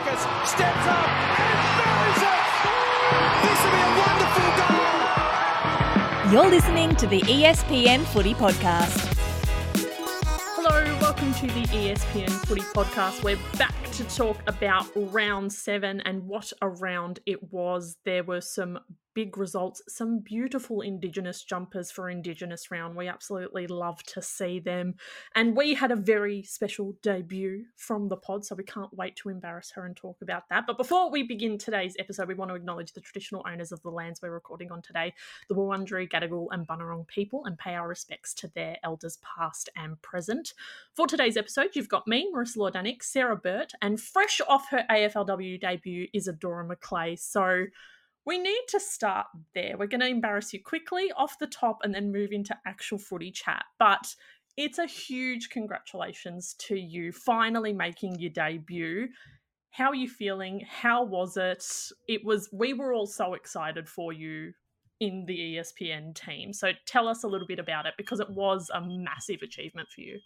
Marcus steps up and buries it. This will be a wonderful goal. You're listening to the ESPN Footy Podcast. Hello, welcome to the ESPN Footy Podcast. We're back to talk about round seven and what a round it was. There were some big results, some beautiful Indigenous jumpers for Indigenous round. We absolutely love to see them. And we had a very special debut from the pod, so we can't wait to embarrass her and talk about that. But before we begin today's episode, we want to acknowledge the traditional owners of the lands we're recording on today, the Wurundjeri, Gadigal, and Bunurong people, and pay our respects to their elders past and present. For today's episode, you've got me, Marissa Lordanic, Sarah Burt, and fresh off her AFLW debut is Adora Mcleay. So we need to start there. We're going to embarrass you quickly off the top and then move into actual footy chat. But it's a huge congratulations to you finally making your debut. How are you feeling? How was it? It was, we were all so excited for you in the ESPN team. So tell us a little bit about it because it was a massive achievement for you.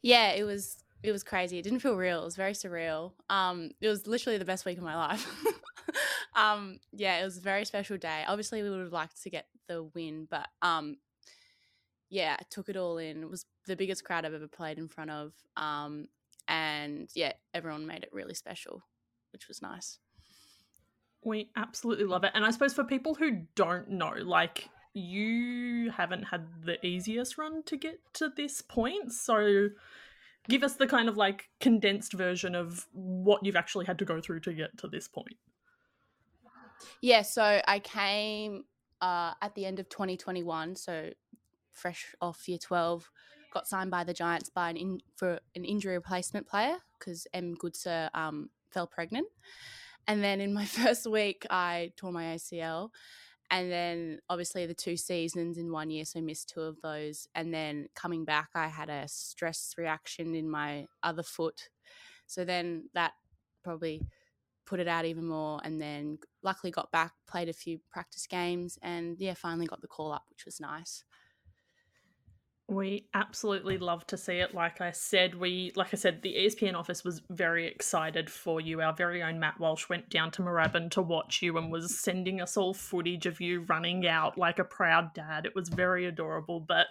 Yeah, it was it was crazy. It didn't feel real. It was very surreal. Um, it was literally the best week of my life. um, yeah, it was a very special day. Obviously, we would have liked to get the win, but um, yeah, I took it all in. It was the biggest crowd I've ever played in front of. Um, and yeah, everyone made it really special, which was nice. We absolutely love it. And I suppose for people who don't know, like you haven't had the easiest run to get to this point. So give us the kind of like condensed version of what you've actually had to go through to get to this point. Yeah, so I came uh, at the end of 2021, so fresh off year 12, got signed by the Giants by an in, for an injury replacement player because M. Goodser um, fell pregnant. And then in my first week, I tore my ACL. And then obviously the two seasons in one year, so missed two of those. And then coming back, I had a stress reaction in my other foot. So then that probably put it out even more. And then luckily got back, played a few practice games, and yeah, finally got the call up, which was nice. We absolutely love to see it. Like I said, we like I said, the ESPN office was very excited for you. Our very own Matt Walsh went down to Moorabbin to watch you and was sending us all footage of you running out like a proud dad. It was very adorable, but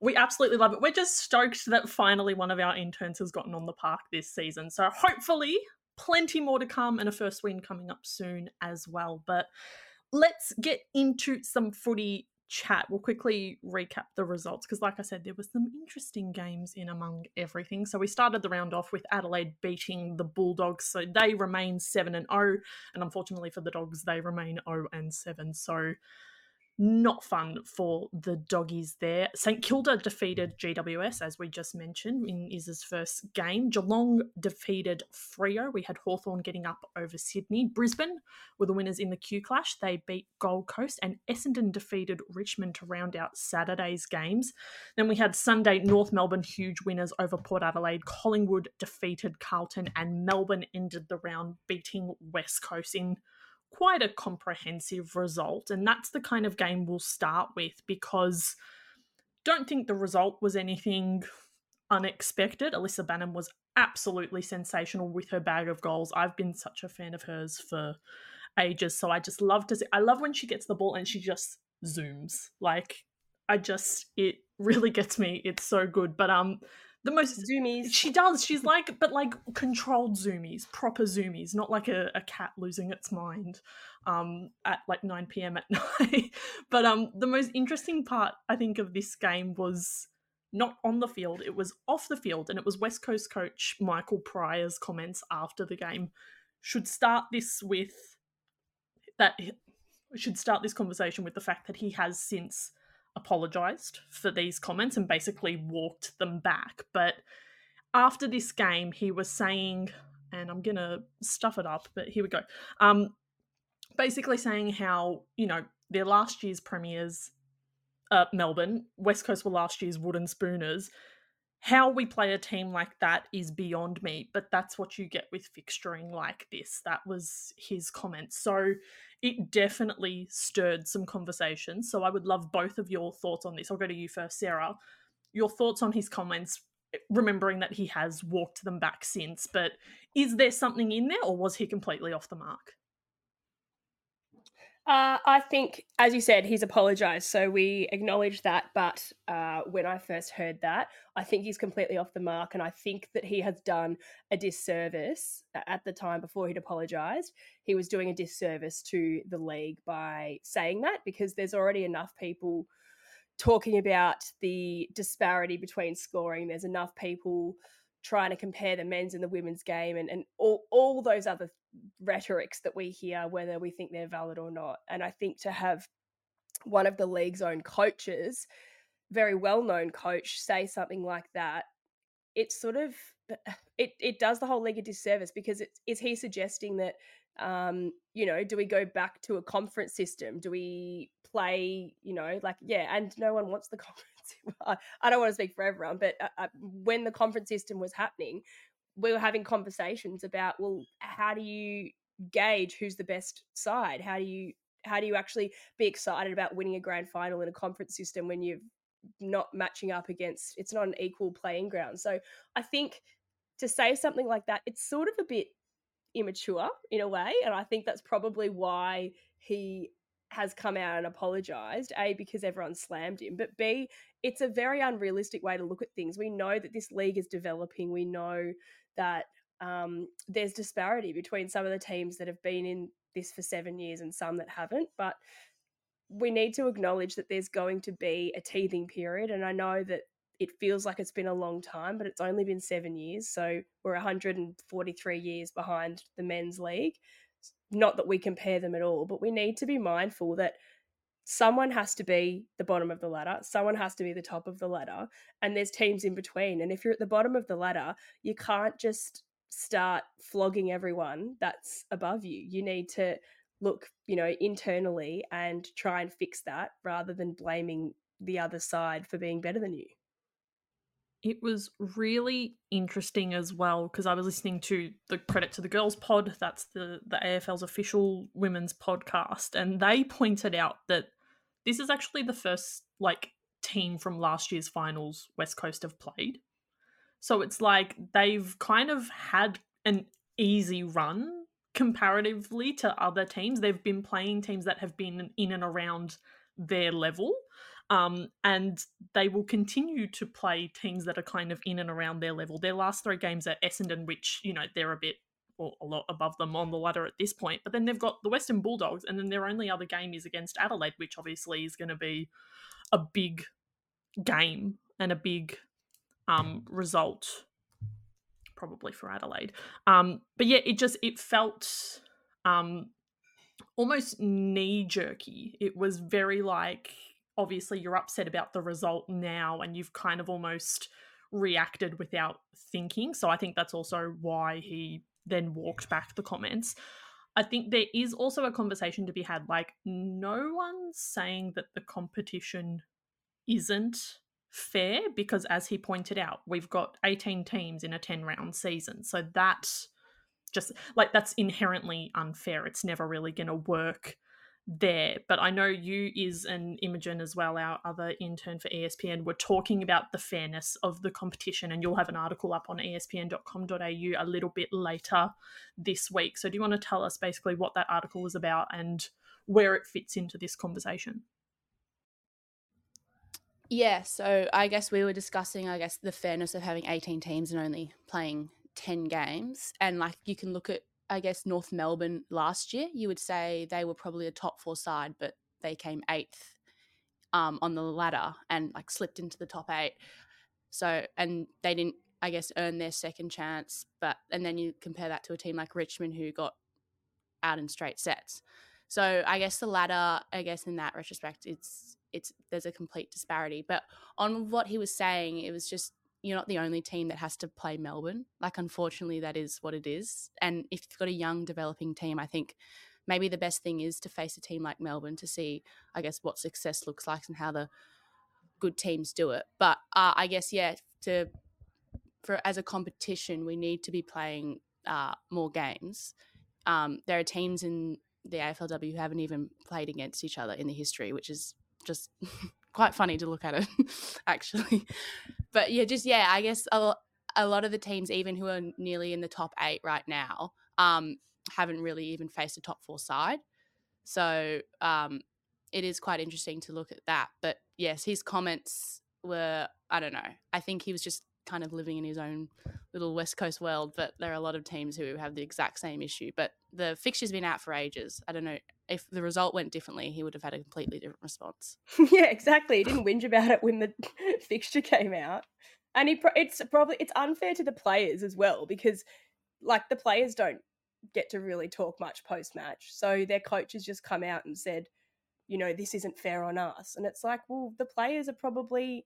we absolutely love it. We're just stoked that finally one of our interns has gotten on the park this season. So hopefully, plenty more to come and a first win coming up soon as well. But let's get into some footy chat. We'll quickly recap the results because, like I said, there were some interesting games in among everything. So we started the round off with Adelaide beating the Bulldogs, so they remain seven and zero, and unfortunately for the Dogs, they remain zero and seven. So not fun for the doggies there. St Kilda defeated GWS, as we just mentioned, in Iz's first game. Geelong defeated Freo. We had Hawthorn getting up over Sydney. Brisbane were the winners in the Q Clash. They beat Gold Coast, and Essendon defeated Richmond to round out Saturday's games. Then we had Sunday North Melbourne huge winners over Port Adelaide. Collingwood defeated Carlton, and Melbourne ended the round beating West Coast in quite a comprehensive result. And that's the kind of game we'll start with because don't think the result was anything unexpected. Alyssa Bannan was absolutely sensational with her bag of goals. I've been such a fan of hers for ages. So I just love to see I love when she gets the ball and she just zooms. Like I just it really gets me. It's so good. But um the most Zoomies. she does. She's like, but like controlled zoomies, proper zoomies, not like a, a cat losing its mind um, at like 9 p.m. at night. but um, the most interesting part, I think, of this game was not on the field, it was off the field, and it was West Coast coach Michael Prior's comments after the game. Should start this with that, should start this conversation with the fact that he has since apologized for these comments and basically walked them back. But after this game, he was saying, and I'm gonna stuff it up, but here we go. Um, basically saying how you know their last year's premiers, uh, Melbourne, West Coast were last year's wooden spooners. How we play a team like that is beyond me, but that's what you get with fixturing like this. That was his comment. So it definitely stirred some conversations. So I would love both of your thoughts on this. I'll go to you first, Sarah. Your thoughts on his comments eh, remembering that he has walked them back since. But is there something in there, or was he completely off the mark? Uh, I think, as you said, he's apologised, so we acknowledge that. But uh, when I first heard that, I think he's completely off the mark, and I think that he has done a disservice at the time before he'd apologised. He was doing a disservice to the league by saying that because there's already enough people talking about the disparity between scoring. There's enough people trying to compare the men's and the women's game and, and all, all those other rhetorics that we hear, whether we think they're valid or not. And I think to have one of the league's own coaches, very well known coach, say something like that, it's sort of it it does the whole league a disservice because it's is he suggesting that um you know do we go back to a conference system do we play you know like yeah and no one wants the conference I don't want to speak for everyone but uh, uh, when the conference system was happening we were having conversations about well how do you gauge who's the best side? How do you how do you actually be excited about winning a grand final in a conference system when you're not matching up against it's not an equal playing ground? So i think to say something like that it's sort of a bit immature in a way and i think that's probably why he has come out and apologized a because everyone slammed him but b it's a very unrealistic way to look at things we know that this league is developing we know that um, there's disparity between some of the teams that have been in this for seven years and some that haven't. But we need to acknowledge that there's going to be a teething period. And I know that it feels like it's been a long time, but it's only been seven years. So we're 143 years behind the men's league. Not that we compare them at all, but we need to be mindful that someone has to be the bottom of the ladder, someone has to be the top of the ladder, and there's teams in between. And if you're at the bottom of the ladder, you can't just start flogging everyone that's above you. You need to look, you know, internally and try and fix that rather than blaming the other side for being better than you. It was really interesting as well because I was listening to the credit to the girls pod. That's the the AFL's official women's podcast, and they pointed out that this is actually the first like team from last year's finals West Coast have played. So it's like they've kind of had an easy run comparatively to other teams. They've been playing teams that have been in and around their level. Um, and they will continue to play teams that are kind of in and around their level. Their last three games are Essendon, which, you know, they're a bit or a lot above them on the ladder at this point. But then they've got the Western Bulldogs, and then their only other game is against Adelaide, which obviously is going to be a big game and a big um, result, probably for Adelaide. Um, but yeah, it just it felt um, almost knee jerky. It was very like obviously you're upset about the result now, and you've kind of almost reacted without thinking. So I think that's also why he then walked back the comments. I think there is also a conversation to be had. Like, no one's saying that the competition isn't fair because, as he pointed out, we've got 18 teams in a 10 round season. So that's just like that's inherently unfair. It's never really going to work there. But I know you Iz an Imogen as well, our other intern for ESPN, were talking about the fairness of the competition, and you'll have an article up on espn.com.au a little bit later this week. So do you want to tell us basically what that article was about and where it fits into this conversation? Yeah, so I guess we were discussing, I guess, the fairness of having 18 teams and only playing 10 games. And like you can look at I guess North Melbourne last year, you would say they were probably a top four side, but they came eighth um, on the ladder and like slipped into the top eight. So and they didn't, I guess, earn their second chance. But and then you compare that to a team like Richmond who got out in straight sets. So I guess the ladder, I guess in that retrospect, it's it's there's a complete disparity. But on what he was saying, it was just you're not the only team that has to play Melbourne. Like, unfortunately, that is what it is. And if you've got a young developing team, I think maybe the best thing is to face a team like Melbourne to see, I guess, what success looks like and how the good teams do it. But uh, I guess, yeah, to for as a competition, we need to be playing uh, more games. Um, there are teams in the AFLW who haven't even played against each other in the history, which is just quite funny to look at it, actually. But yeah, just yeah, I guess a, a lot of the teams, even who are nearly in the top eight right now, um, haven't really even faced a top four side. So um, it is quite interesting to look at that. But yes, his comments were I don't know. I think he was just kind of living in his own little West Coast world. But there are a lot of teams who have the exact same issue. But the fixture's been out for ages. I don't know if the result went differently, he would have had a completely different response. yeah, exactly. He didn't whinge about it when the fixture came out, and he pro- it's probably it's unfair to the players as well because like the players don't get to really talk much post match, so their coaches just come out and said, you know, this isn't fair on us, and it's like, well, the players are probably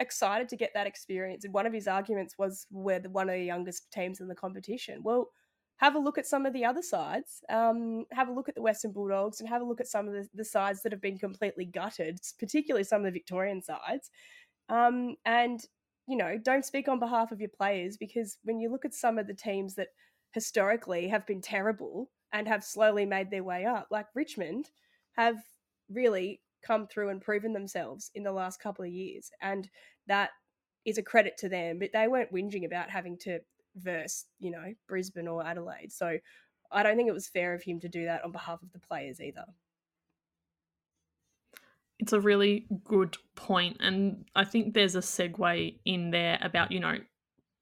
excited to get that experience. And one of his arguments was we're the, one of the youngest teams in the competition. Well, have a look at some of the other sides. Um, have a look at the Western Bulldogs and have a look at some of the, the sides that have been completely gutted, particularly some of the Victorian sides. Um, and, you know, don't speak on behalf of your players because when you look at some of the teams that historically have been terrible and have slowly made their way up, like Richmond, have really come through and proven themselves in the last couple of years. And that is a credit to them, but they weren't whinging about having to verse, you know, Brisbane or Adelaide. So I don't think it was fair of him to do that on behalf of the players either. It's a really good point, and I think there's a segue in there about you know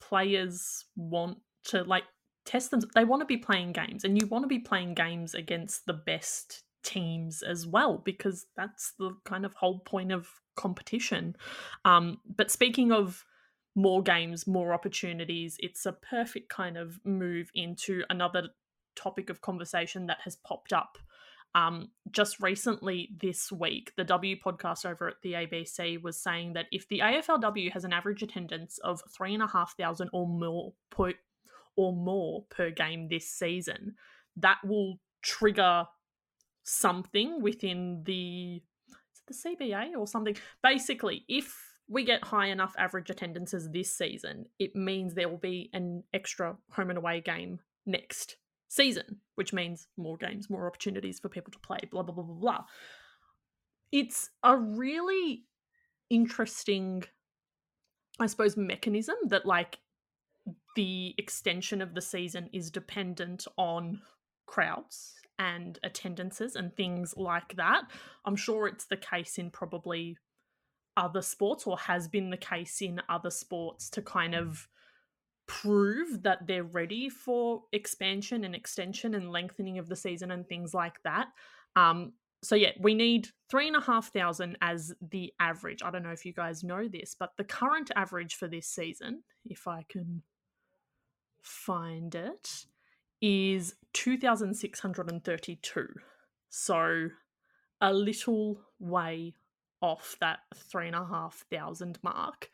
players want to like test them. They want to be playing games, and you want to be playing games against the best teams as well because that's the kind of whole point of competition. Um, but speaking of more games, more opportunities. It's a perfect kind of move into another topic of conversation that has popped up um, just recently this week. The W podcast over at the ABC was saying that if the AFLW has an average attendance of three and a half thousand or more per or more per game this season, that will trigger something within the the CBA or something. Basically, if we get high enough average attendances this season, it means there will be an extra home and away game next season, which means more games, more opportunities for people to play, blah, blah, blah, blah, blah. It's a really interesting, I suppose, mechanism that, like, the extension of the season is dependent on crowds and attendances and things like that. I'm sure it's the case in probably other sports or has been the case in other sports to kind of prove that they're ready for expansion and extension and lengthening of the season and things like that. Um, so yeah, we need three and a half thousand as the average. I don't know if you guys know this, but the current average for this season, if I can find it, is two thousand six hundred and thirty-two. So a little way off that three and a half thousand mark.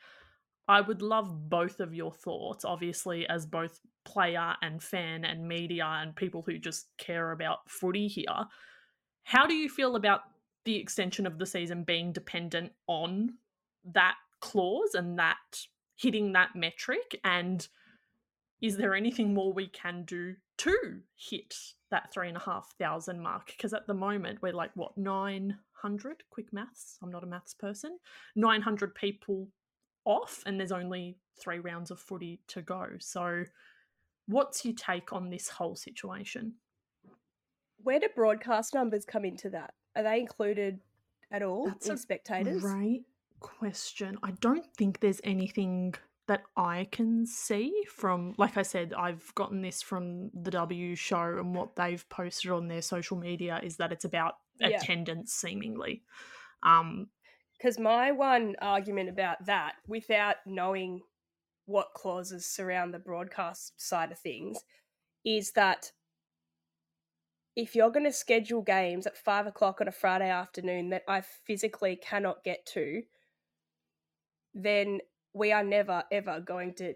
I would love both of your thoughts, obviously, as both player and fan and media and people who just care about footy here. How do you feel about the extension of the season being dependent on that clause and that hitting that metric? And is there anything more we can do to hit that three and a half thousand mark? Because at the moment, we're like, what, nine 900 quick maths i'm not a maths person 900 people off and there's only three rounds of footy to go. So what's your take on this whole situation? Where do broadcast numbers come into that? Are they included at all That's in spectators? right question. I don't think there's anything that I can see from, like I said, I've gotten this from the W show, and what they've posted on their social media is that it's about yeah. attendance, seemingly. Um, because my one argument about that, without knowing what clauses surround the broadcast side of things, is that if you're going to schedule games at five o'clock on a Friday afternoon that I physically cannot get to, then we are never ever going to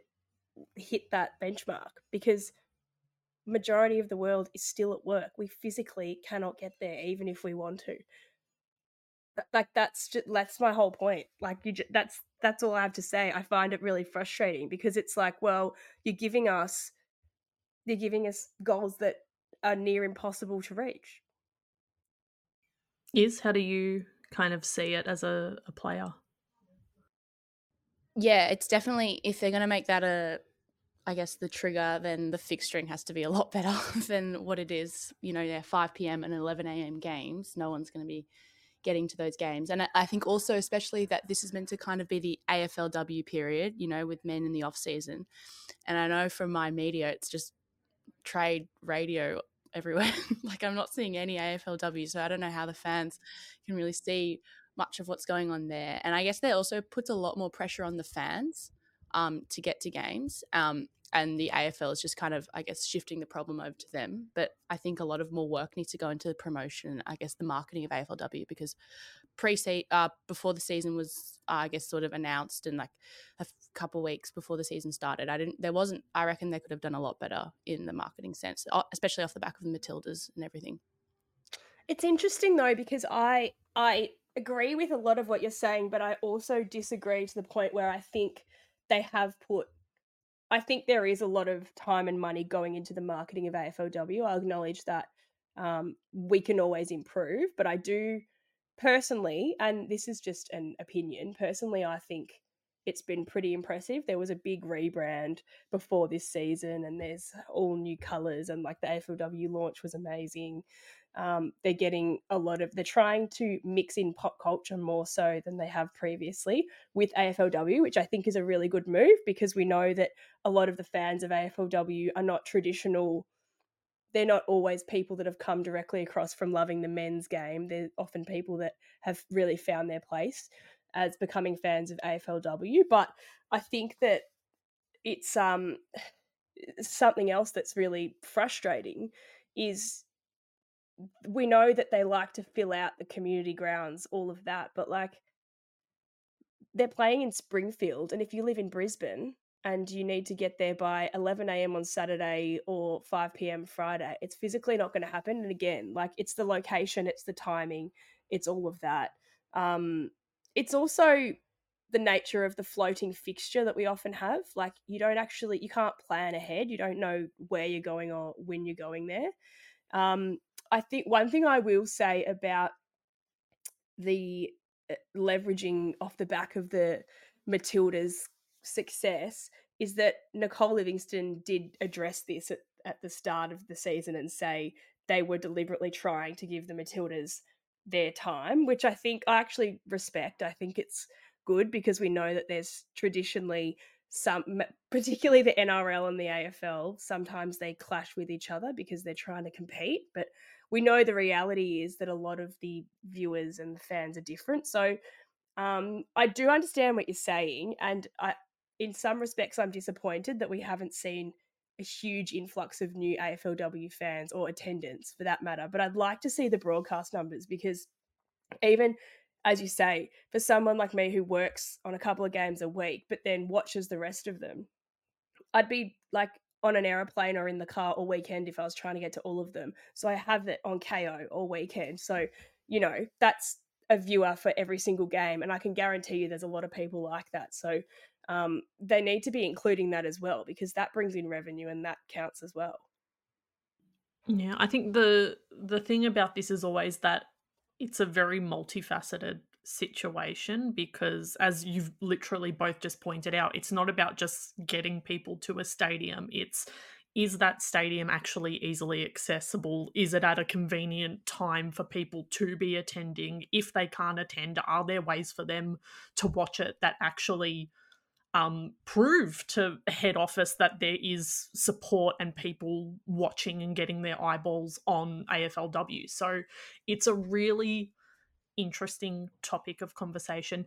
hit that benchmark because majority of the world is still at work. We physically cannot get there even if we want to. Like that's just that's my whole point. Like you just, that's that's all I have to say. I find it really frustrating because it's like, well, you're giving us you're giving us goals that are near impossible to reach. Is how do you kind of see it as a, a player. Yeah, it's definitely if they're going to make that a I guess the trigger, then the fixturing has to be a lot better than what it is. You know, they're 5 p.m. and 11 a.m. games. No one's going to be getting to those games. And I think also, especially that this is meant to kind of be the AFLW period, you know, with men in the off season. And I know from my media, it's just trade radio everywhere. like I'm not seeing any AFLW, so I don't know how the fans can really see much of what's going on there. And I guess that also puts a lot more pressure on the fans um, to get to games. Um, and the AFL is just kind of, I guess, shifting the problem over to them. But I think a lot of more work needs to go into the promotion, I guess, the marketing of AFLW because pre uh, before the season was, uh, I guess, sort of announced and like a f- couple weeks before the season started, I didn't. There wasn't. I reckon they could have done a lot better in the marketing sense, especially off the back of the Matildas and everything. It's interesting though because I I agree with a lot of what you're saying, but I also disagree to the point where I think they have put I think there is a lot of time and money going into the marketing of AFLW. I acknowledge that um, we can always improve, but I do personally, and this is just an opinion, personally, I think it's been pretty impressive. There was a big rebrand before this season, and there's all new colours, and like the AFLW launch was amazing. Um, they're getting a lot of, they're trying to mix in pop culture more so than they have previously with AFLW, which I think is a really good move because we know that a lot of the fans of AFLW are not traditional. They're not always people that have come directly across from loving the men's game. They're often people that have really found their place as becoming fans of AFLW. But I think that it's um something else that's really frustrating is we know that they like to fill out the community grounds, all of that, but like they're playing in Springfield, and if you live in Brisbane and you need to get there by 11 a.m. on Saturday or 5 p.m. Friday, it's physically not going to happen. And again, like it's the location, it's the timing, it's all of that. Um, it's also the nature of the floating fixture that we often have. Like you don't actually, you can't plan ahead. You don't know where you're going or when you're going there. Um, I think one thing I will say about the uh, leveraging off the back of the Matilda's success is that Nicole Livingstone did address this at, at the start of the season and say they were deliberately trying to give the Matildas their time, which I think I actually respect. I think it's good because we know that there's traditionally some particularly the NRL and the AFL sometimes they clash with each other because they're trying to compete but we know the reality is that a lot of the viewers and the fans are different. So um, I do understand what you're saying and I in some respects I'm disappointed that we haven't seen a huge influx of new AFLW fans or attendance for that matter but I'd like to see the broadcast numbers because even as you say, for someone like me who works on a couple of games a week, but then watches the rest of them, I'd be like on an aeroplane or in the car all weekend if I was trying to get to all of them. So I have it on Kayo all weekend. So, you know, that's a viewer for every single game. And I can guarantee you there's a lot of people like that. So um, they need to be including that as well because that brings in revenue and that counts as well. Yeah, I think the the thing about this is always that it's a very multifaceted situation because as you've literally both just pointed out it's not about just getting people to a stadium it's is that stadium actually easily accessible? Is it at a convenient time for people to be attending? If they can't attend are there ways for them to watch it that actually um, prove to head office that there is support and people watching and getting their eyeballs on AFLW. So it's a really interesting topic of conversation.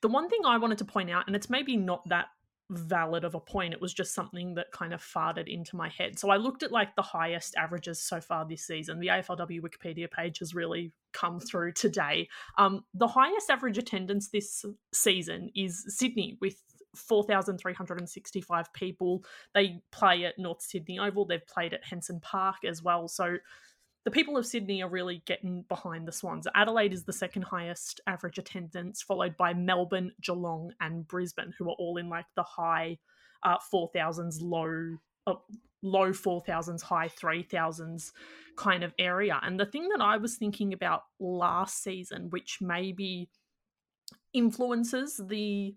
The one thing I wanted to point out, and it's maybe not that valid of a point, it was just something that kind of farted into my head. So I looked at like the highest averages so far this season. The AFLW Wikipedia page has really come through today. Um, the highest average attendance this season is Sydney with 4,365 people. They play at North Sydney Oval. They've played at Henson Park as well. So the people of Sydney are really getting behind the Swans. Adelaide is the second highest average attendance, followed by Melbourne, Geelong, and Brisbane, who are all in like the high uh, 4,000s, low, uh, low 4000s, high 3000s kind of area. And the thing that I was thinking about last season, which maybe influences the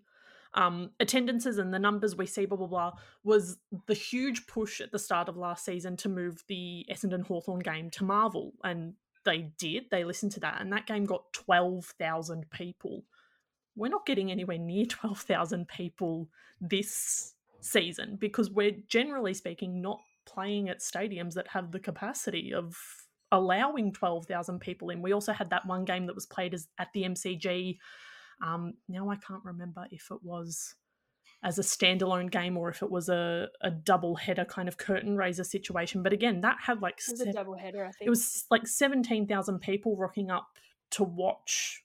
um, attendances and the numbers we see, blah, blah, blah, was the huge push at the start of last season to move the Essendon Hawthorn game to Marvel. And they did, they listened to that, and that game got 12,000 people. We're not getting anywhere near 12,000 people this season because we're generally speaking not playing at stadiums that have the capacity of allowing 12,000 people in. We also had that one game that was played as at the MCG um, now I can't remember if it was as a standalone game or if it was a, a double header kind of curtain raiser situation. But again, that had like It was a double header, I think. it was like 17,000 people rocking up to watch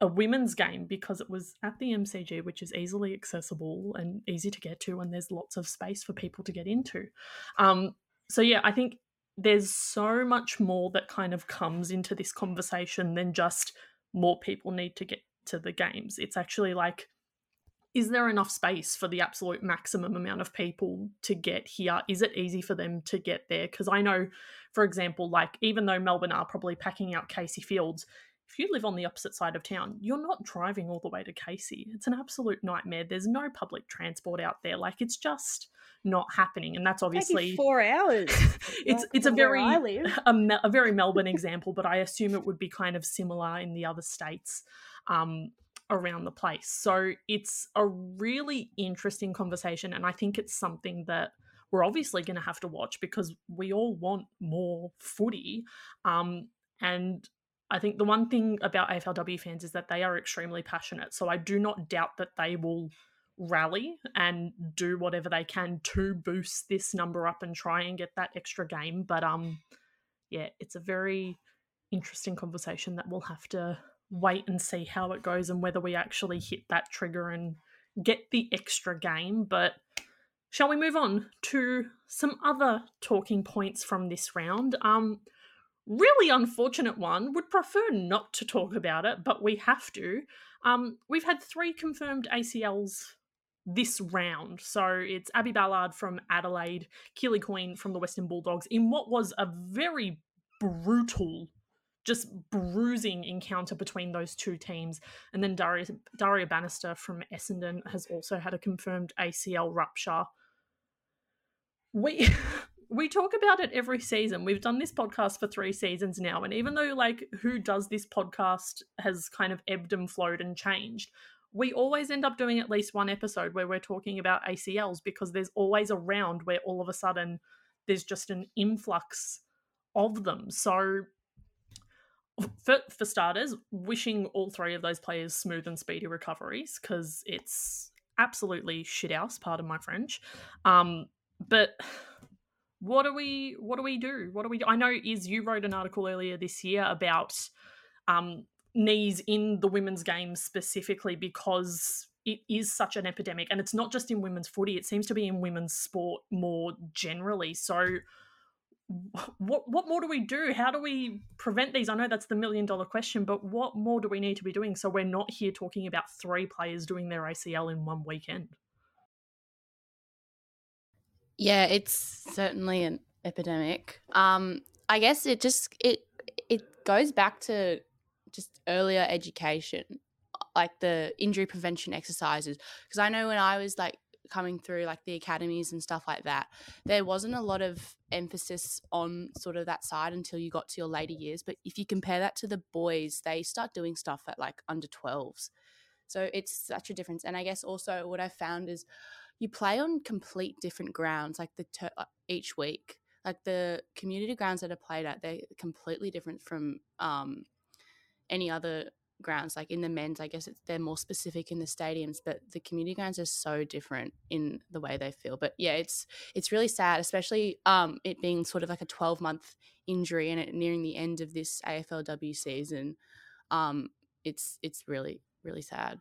a women's game because it was at the MCG, which is easily accessible and easy to get to, and there's lots of space for people to get into. Um, so, yeah, I think there's so much more that kind of comes into this conversation than just more people need to get to the games. It's actually like, is there enough space for the absolute maximum amount of people to get here? Is it easy for them to get there? Because I know, for example, like even though Melbourne are probably packing out Casey Fields, if you live on the opposite side of town, you're not driving all the way to Casey. It's an absolute nightmare. There's no public transport out there. Like it's just not happening, and that's obviously four hours. it's like, it's a very a, a very Melbourne example, but I assume it would be kind of similar in the other states um, around the place. So it's a really interesting conversation, and I think it's something that we're obviously going to have to watch because we all want more footy. Um, and I think the one thing about AFLW fans is that they are extremely passionate. So I do not doubt that they will rally and do whatever they can to boost this number up and try and get that extra game. But um yeah, it's a very interesting conversation that we'll have to wait and see how it goes and whether we actually hit that trigger and get the extra game. But shall we move on to some other talking points from this round? Um really unfortunate one. Would prefer not to talk about it, but we have to. Um, we've had three confirmed ACLs this round. So it's Abbie Ballard from Adelaide, Keely Queen from the Western Bulldogs, in what was a very brutal, just bruising encounter between those two teams. And then Daria, Daria Bannister from Essendon has also had a confirmed ACL rupture. We we talk about it every season. We've done this podcast for three seasons now, and even though like who does this podcast has kind of ebbed and flowed and changed, we always end up doing at least one episode where we're talking about ACLs because there's always a round where all of a sudden there's just an influx of them. So for, for starters, wishing all three of those players smooth and speedy recoveries because it's absolutely shit house, pardon my French. Um, but what do we what do we do? What do we do? I know Iz you wrote an article earlier this year about um, knees in the women's game specifically because it is such an epidemic and it's not just in women's footy it seems to be in women's sport more generally. So what what more do we do? How do we prevent these? I know that's the million dollar question but what more do we need to be doing? So we're not here talking about three players doing their acl in one weekend Yeah, it's certainly an epidemic. Um, I guess it just it it goes back to just earlier education, like the injury prevention exercises. Because I know when I was like coming through like the academies and stuff like that, there wasn't a lot of emphasis on sort of that side until you got to your later years. But if you compare that to the boys, they start doing stuff at like under 12s. So it's such a difference. And I guess also what I found is you play on complete different grounds like the ter- uh, each week like the community grounds that are played at they're completely different from um, any other grounds like in the men's i guess they're more specific in the stadiums but the community grounds are so different in the way they feel but yeah it's it's really sad especially um, it being sort of like a 12 month injury and it nearing the end of this aflw season um, it's it's really really sad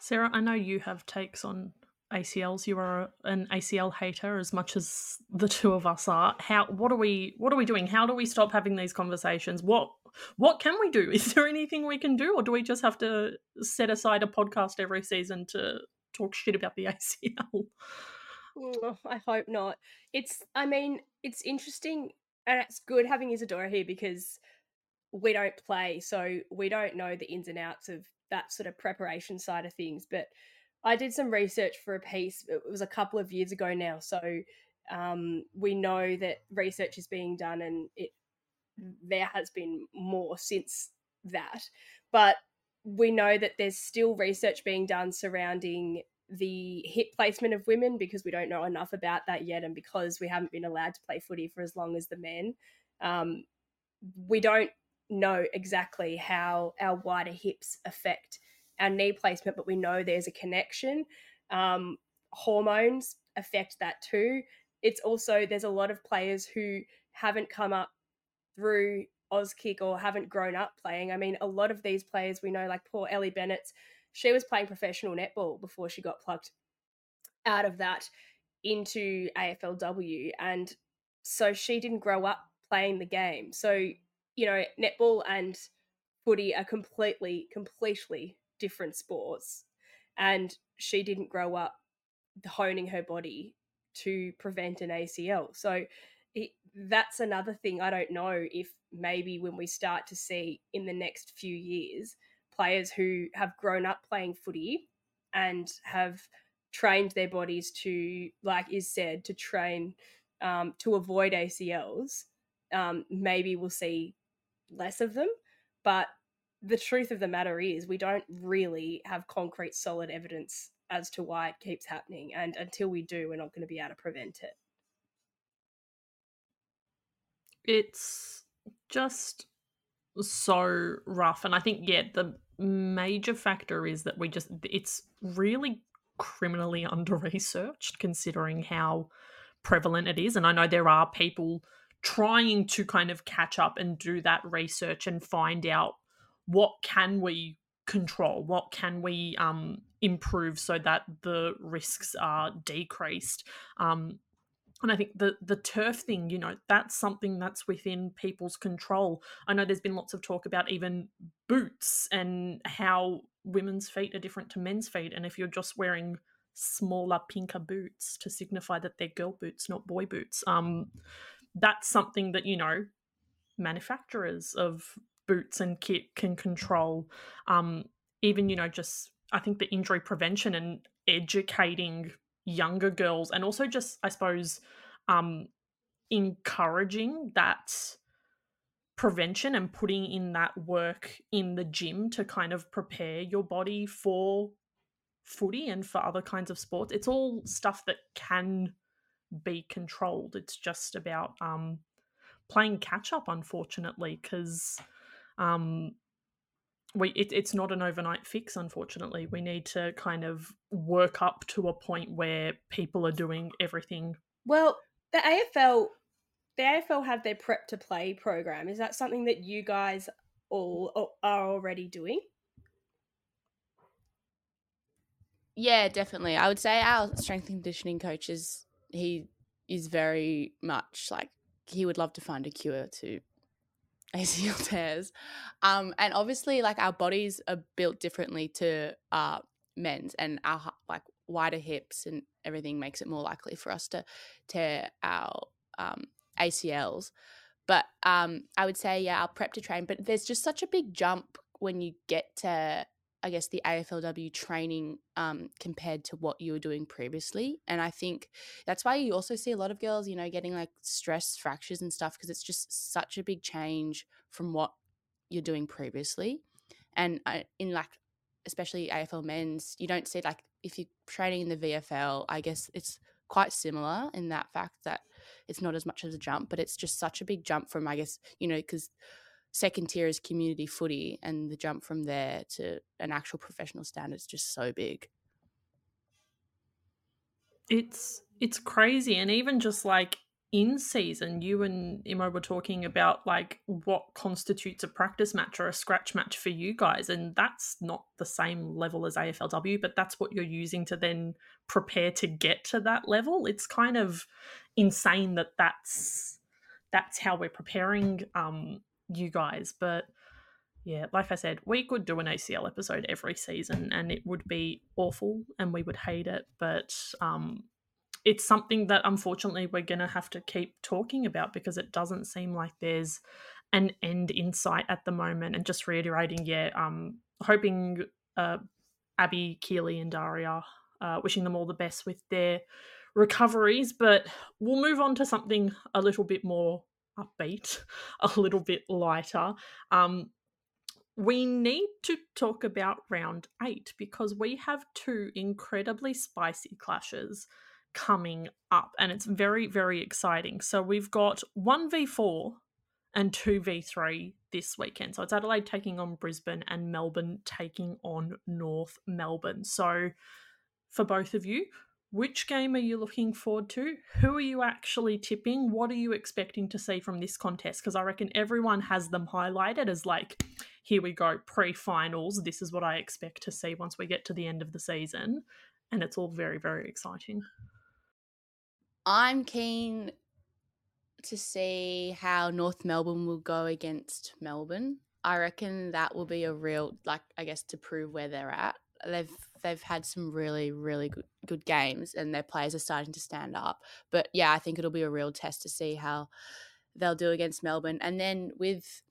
Sarah, I know you have takes on ACLs. You are an ACL hater as much as the two of us are. How what are we what are we doing? How do we stop having these conversations? What what can we do? Is there anything we can do or do we just have to set aside a podcast every season to talk shit about the ACL? I hope not. It's, I mean, it's interesting and it's good having Isadora here because we don't play, so we don't know the ins and outs of that sort of preparation side of things. But I did some research for a piece. It was a couple of years ago now, so um, we know that research is being done, and it there has been more since that. But we know that there's still research being done surrounding the hip placement of women because we don't know enough about that yet, and because we haven't been allowed to play footy for as long as the men, um, we don't know exactly how our wider hips affect our knee placement, but we know there's a connection. Um, hormones affect that too. It's also there's a lot of players who haven't come up through Auskick or haven't grown up playing. I mean, a lot of these players we know, like poor Ellie Bennett, she was playing professional netball before she got plucked out of that into AFLW. And so she didn't grow up playing the game. So, you know, netball and footy are completely, completely different sports. And she didn't grow up honing her body to prevent an ACL. So it, that's another thing. I don't know if maybe when we start to see in the next few years players who have grown up playing footy and have trained their bodies to, like Iz said, to train um, to avoid ACLs, um, maybe we'll see less of them. But the truth of the matter is, we don't really have concrete, solid evidence as to why it keeps happening. And until we do, we're not going to be able to prevent it. It's just so rough. And I think, yeah, the major factor is that we just, it's really criminally under researched considering how prevalent it is. And I know there are people trying to kind of catch up and do that research and find out what can we control what can we um, improve so that the risks are decreased um, and I think the the turf thing, you know, that's something that's within people's control. I know there's been lots of talk about even boots and how women's feet are different to men's feet, and if you're just wearing smaller, pinker boots to signify that they're girl boots, not boy boots, um, that's something that you know manufacturers of boots and kit can control. Um, even you know, just I think the injury prevention and educating younger girls and also just i suppose um encouraging that prevention and putting in that work in the gym to kind of prepare your body for footy and for other kinds of sports it's all stuff that can be controlled it's just about um playing catch up unfortunately because um we it, it's not an overnight fix unfortunately we need to kind of work up to a point where people are doing everything Well, the AFL, the AFL have their prep to play program. Is that something that you guys all are already doing? Yeah, definitely. I would say our strength and conditioning coach is he is very much like he would love to find a cure to ACL tears. Um, and obviously, like our bodies are built differently to uh, men's, and our like wider hips and everything makes it more likely for us to tear our um, ACLs. But um, I would say, yeah, I'll prep to train. But there's just such a big jump when you get to, I guess, the AFLW training um, compared to what you were doing previously. And I think that's why you also see a lot of girls, you know, getting like stress fractures and stuff because it's just such a big change from what you're doing previously. And I, in like, especially AFL men's, you don't see like if you're training in the VFL, I guess it's quite similar in that fact that it's not as much as a jump, but it's just such a big jump from, I guess, you know, because second tier is community footy and the jump from there to an actual professional standard is just so big. it's it's crazy and even just like in season you and Imo were talking about like what constitutes a practice match or a scratch match for you guys and that's not the same level as AFLW but that's what you're using to then prepare to get to that level it's kind of insane that that's that's how we're preparing um you guys but yeah like i said we could do an acl episode every season and it would be awful and we would hate it but um it's something that unfortunately we're going to have to keep talking about because it doesn't seem like there's an end in sight at the moment. And just reiterating, yeah, um, hoping uh, Abbie, Keely, and Daria, uh, wishing them all the best with their recoveries. But we'll move on to something a little bit more upbeat, a little bit lighter. Um, we need to talk about round eight because we have two incredibly spicy clashes coming up, and it's very, very exciting. So we've got 1v4 and 2v3 this weekend. So it's Adelaide taking on Brisbane and Melbourne taking on North Melbourne. So for both of you, which game are you looking forward to? Who are you actually tipping? What are you expecting to see from this contest? Because I reckon everyone has them highlighted as like, here we go, pre finals. This is what I expect to see once we get to the end of the season. And it's all very, very exciting. I'm keen to see how North Melbourne will go against Melbourne. I reckon that will be a real, like, I guess, to prove where they're at. They've they've had some really really good good games, and their players are starting to stand up. But yeah, I think it'll be a real test to see how they'll do against Melbourne. And then with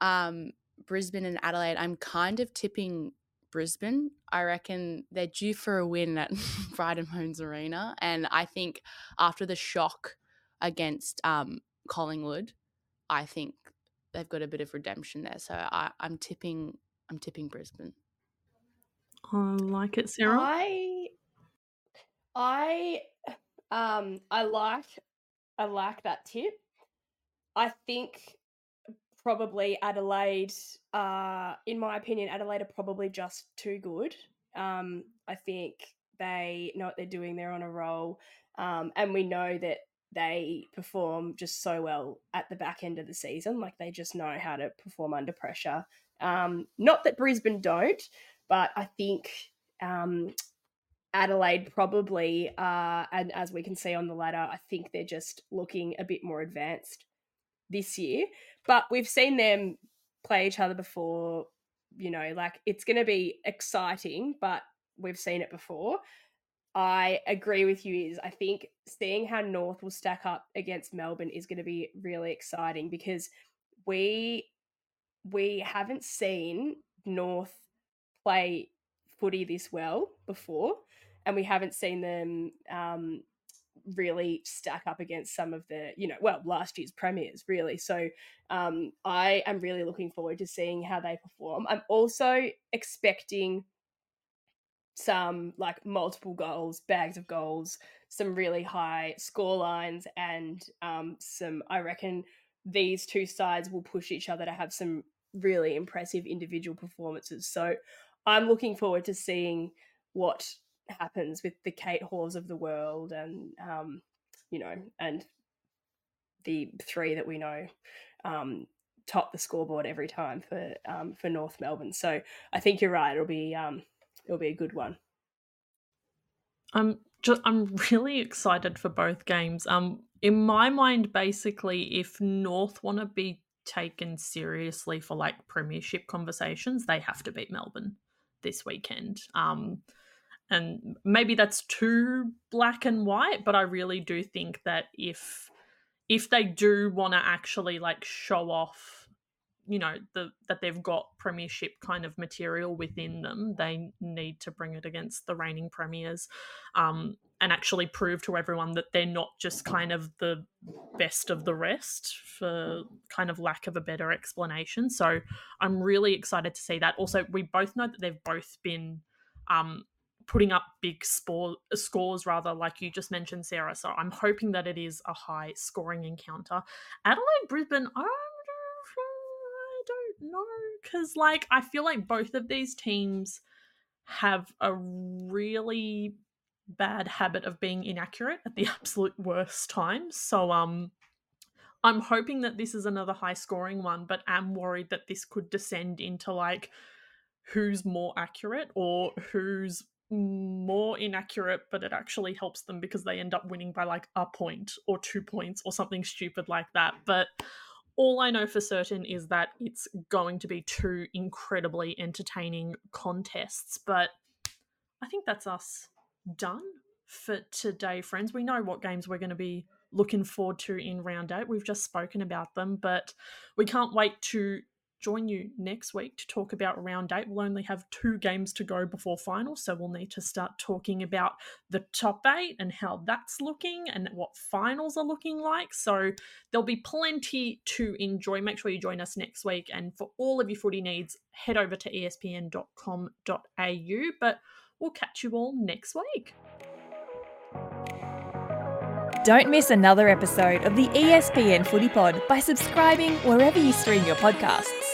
um, Brisbane and Adelaide, I'm kind of tipping Brisbane. I reckon they're due for a win at Brighton Homes Arena, and I think after the shock against um, Collingwood, I think they've got a bit of redemption there. So I, I'm tipping. I'm tipping Brisbane. I like it, Sarah. I, I, um, I like, I like that tip. I think probably Adelaide, uh, in my opinion, Adelaide are probably just too good. Um, I think they know what they're doing. They're on a roll, um, and we know that they perform just so well at the back end of the season. Like they just know how to perform under pressure. Um, not that Brisbane don't, but I think um, Adelaide probably, uh, and as we can see on the ladder, I think they're just looking a bit more advanced this year. But we've seen them play each other before. You know, like it's going to be exciting, but we've seen it before. I agree with you. Iz I think seeing how North will stack up against Melbourne is going to be really exciting because we we haven't seen North play footy this well before, and we haven't seen them um, really stack up against some of the, you know, well, last year's premiers, really. So um, I am really looking forward to seeing how they perform. I'm also expecting some like multiple goals, bags of goals, some really high score lines, and um, some, I reckon these two sides will push each other to have some really impressive individual performances. So I'm looking forward to seeing what happens with the Kate Hores of the world and, um, you know, and the three that we know um, top the scoreboard every time for um, for North Melbourne. So I think you're right. It'll be um, it'll be a good one. I'm just I'm really excited for both games. Um, in my mind, basically, if North want to be taken seriously for like premiership conversations, they have to beat Melbourne this weekend. Um, and maybe that's too black and white, but I really do think that if if they do want to actually like show off you know the that they've got premiership kind of material within them they need to bring it against the reigning premiers um, and actually prove to everyone that they're not just kind of the best of the rest for kind of lack of a better explanation. So i'm really excited to see that. Also we both know that they've both been um, putting up big spore, scores rather like you just mentioned sarah. So i'm hoping that it is a high scoring encounter. Adelaide brisbane i don't know because like I feel like both of these teams have a really bad habit of being inaccurate at the absolute worst times. So um I'm hoping that this is another high scoring one, but am worried that this could descend into like who's more accurate or who's more inaccurate, but it actually helps them because they end up winning by like a point or two points or something stupid like that. But all I know for certain is that it's going to be two incredibly entertaining contests. But I think that's us done for today, friends. We know what games we're going to be looking forward to in round eight. We've just spoken about them, but we can't wait to join you next week to talk about round eight. We'll only have two games to go before finals, so we'll need to start talking about the top eight and how that's looking and what finals are looking like. So there'll be plenty to enjoy. Make sure you join us next week. And for all of your footy needs, head over to espn.com.au. But we'll catch you all next week. Don't miss another episode of the ESPN Footy Pod by subscribing wherever you stream your podcasts.